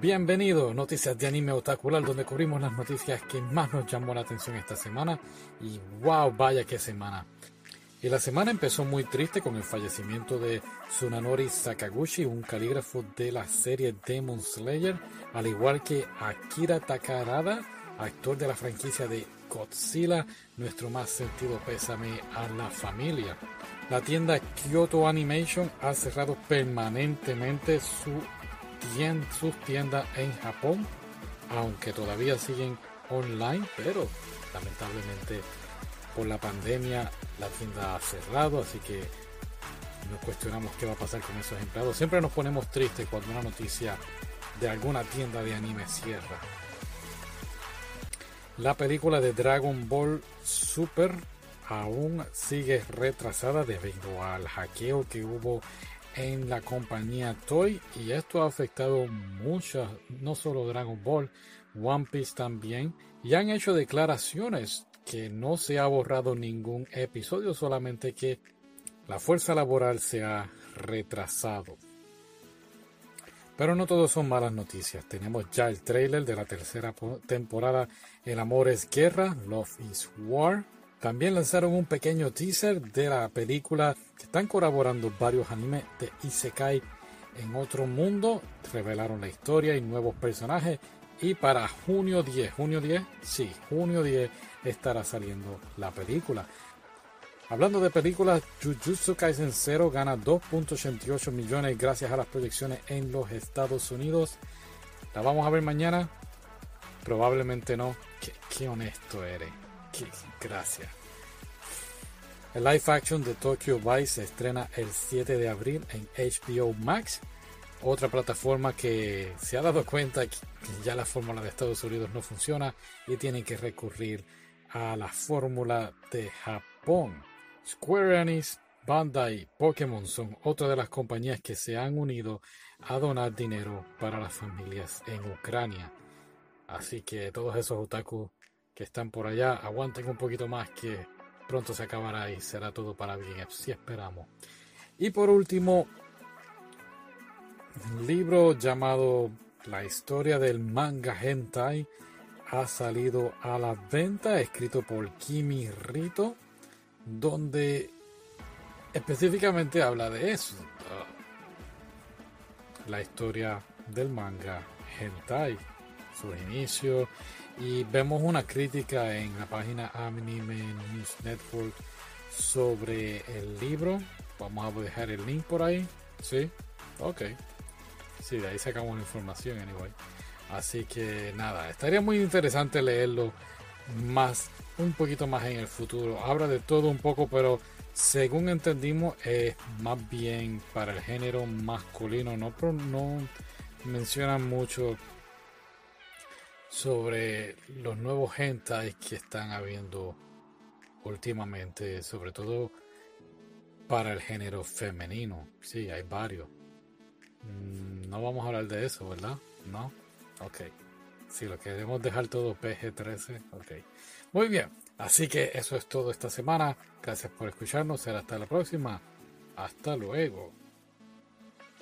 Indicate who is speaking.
Speaker 1: Bienvenido, Noticias de Anime Otacular, donde cubrimos las noticias que más nos llamó la atención esta semana. Y wow, vaya qué semana. Y la semana empezó muy triste con el fallecimiento de Tsunanori Sakaguchi, un calígrafo de la serie Demon Slayer, al igual que Akira Takarada, actor de la franquicia de Godzilla, nuestro más sentido pésame a la familia. La tienda Kyoto Animation ha cerrado permanentemente su sus tiendas en Japón, aunque todavía siguen online, pero lamentablemente por la pandemia la tienda ha cerrado, así que nos cuestionamos qué va a pasar con esos empleados. Siempre nos ponemos tristes cuando una noticia de alguna tienda de anime cierra. La película de Dragon Ball Super aún sigue retrasada debido al hackeo que hubo en la compañía Toy y esto ha afectado muchas, no solo Dragon Ball, One Piece también, y han hecho declaraciones que no se ha borrado ningún episodio, solamente que la fuerza laboral se ha retrasado. Pero no todo son malas noticias. Tenemos ya el trailer de la tercera temporada El amor es guerra, Love is War. También lanzaron un pequeño teaser de la película que están colaborando varios animes de Isekai en otro mundo. Revelaron la historia y nuevos personajes. Y para junio 10, junio 10, sí, junio 10 estará saliendo la película. Hablando de películas, Jujutsu Kaisen 0 gana 2.88 millones gracias a las proyecciones en los Estados Unidos. ¿La vamos a ver mañana? Probablemente no. Qué, honesto eres. Gracias. El live action de Tokyo Vice se estrena el 7 de abril en HBO Max, otra plataforma que se ha dado cuenta que ya la fórmula de Estados Unidos no funciona y tienen que recurrir a la fórmula de Japón. Square Enix, Bandai, Pokémon son otra de las compañías que se han unido a donar dinero para las familias en Ucrania. Así que todos esos otaku que están por allá aguanten un poquito más que pronto se acabará y será todo para bien, si esperamos. Y por último, un libro llamado La historia del manga hentai ha salido a la venta, escrito por Kimi Rito, donde específicamente habla de eso. La historia del manga hentai, sus inicios, y vemos una crítica en la página Anime News Network sobre el libro. Vamos a dejar el link por ahí. Sí, ok. Sí, de ahí sacamos la información, anyway. Así que nada, estaría muy interesante leerlo más, un poquito más en el futuro. Habla de todo un poco, pero según entendimos es más bien para el género masculino. No, no mencionan mucho sobre los nuevos hentai que están habiendo últimamente, sobre todo para el género femenino. Sí, hay varios. Mm, no vamos a hablar de eso, ¿verdad? No. Ok. Si lo queremos dejar todo PG-13, ok. Muy bien. Así que eso es todo esta semana. Gracias por escucharnos. Será hasta la próxima. Hasta luego.